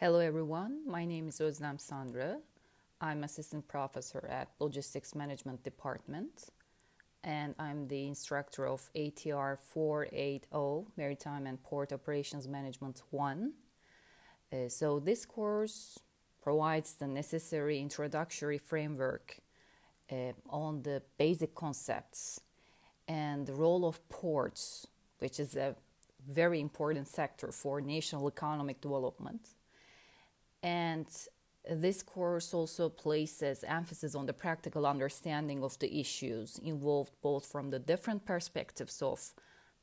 Hello everyone, my name is Özlem Sandra. I'm assistant professor at Logistics Management Department and I'm the instructor of ATR 480 Maritime and Port Operations Management 1. Uh, so this course provides the necessary introductory framework uh, on the basic concepts and the role of ports, which is a very important sector for national economic development. And this course also places emphasis on the practical understanding of the issues involved, both from the different perspectives of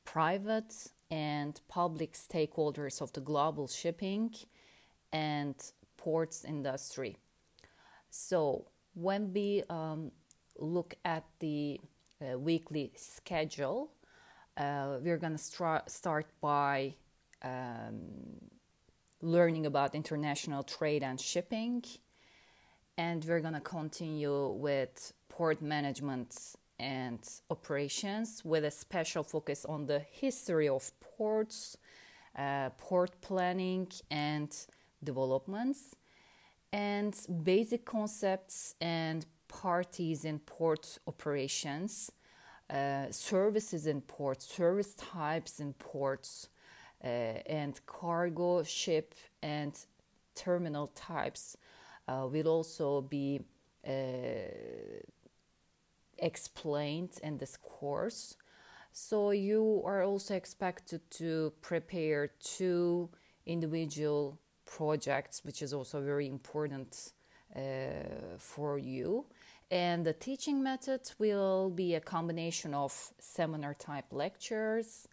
private and public stakeholders of the global shipping and ports industry. So, when we um, look at the uh, weekly schedule, uh, we're going to start by um, learning about international trade and shipping. And we're going to continue with port management and operations with a special focus on the history of ports, uh, port planning, and developments, and basic concepts and parties in port operations, uh, services in ports, service types in ports, uh, and cargo, ship, and terminal types uh, will also be uh, explained in this course. So you are also expected to prepare two individual projects, which is also very important uh, for you. And the teaching method will be a combination of seminar type lectures,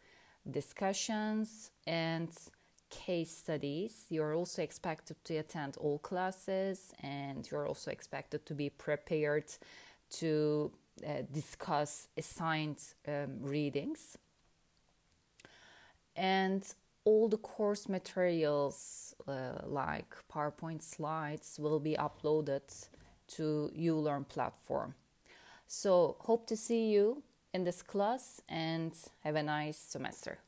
discussions, and case studies. You're also expected to attend all classes and you're also expected to be prepared to uh, discuss assigned um, readings. And all the course materials, uh, like PowerPoint slides, will be uploaded to ULearn platform. So, hope to see you in this class and have a nice semester.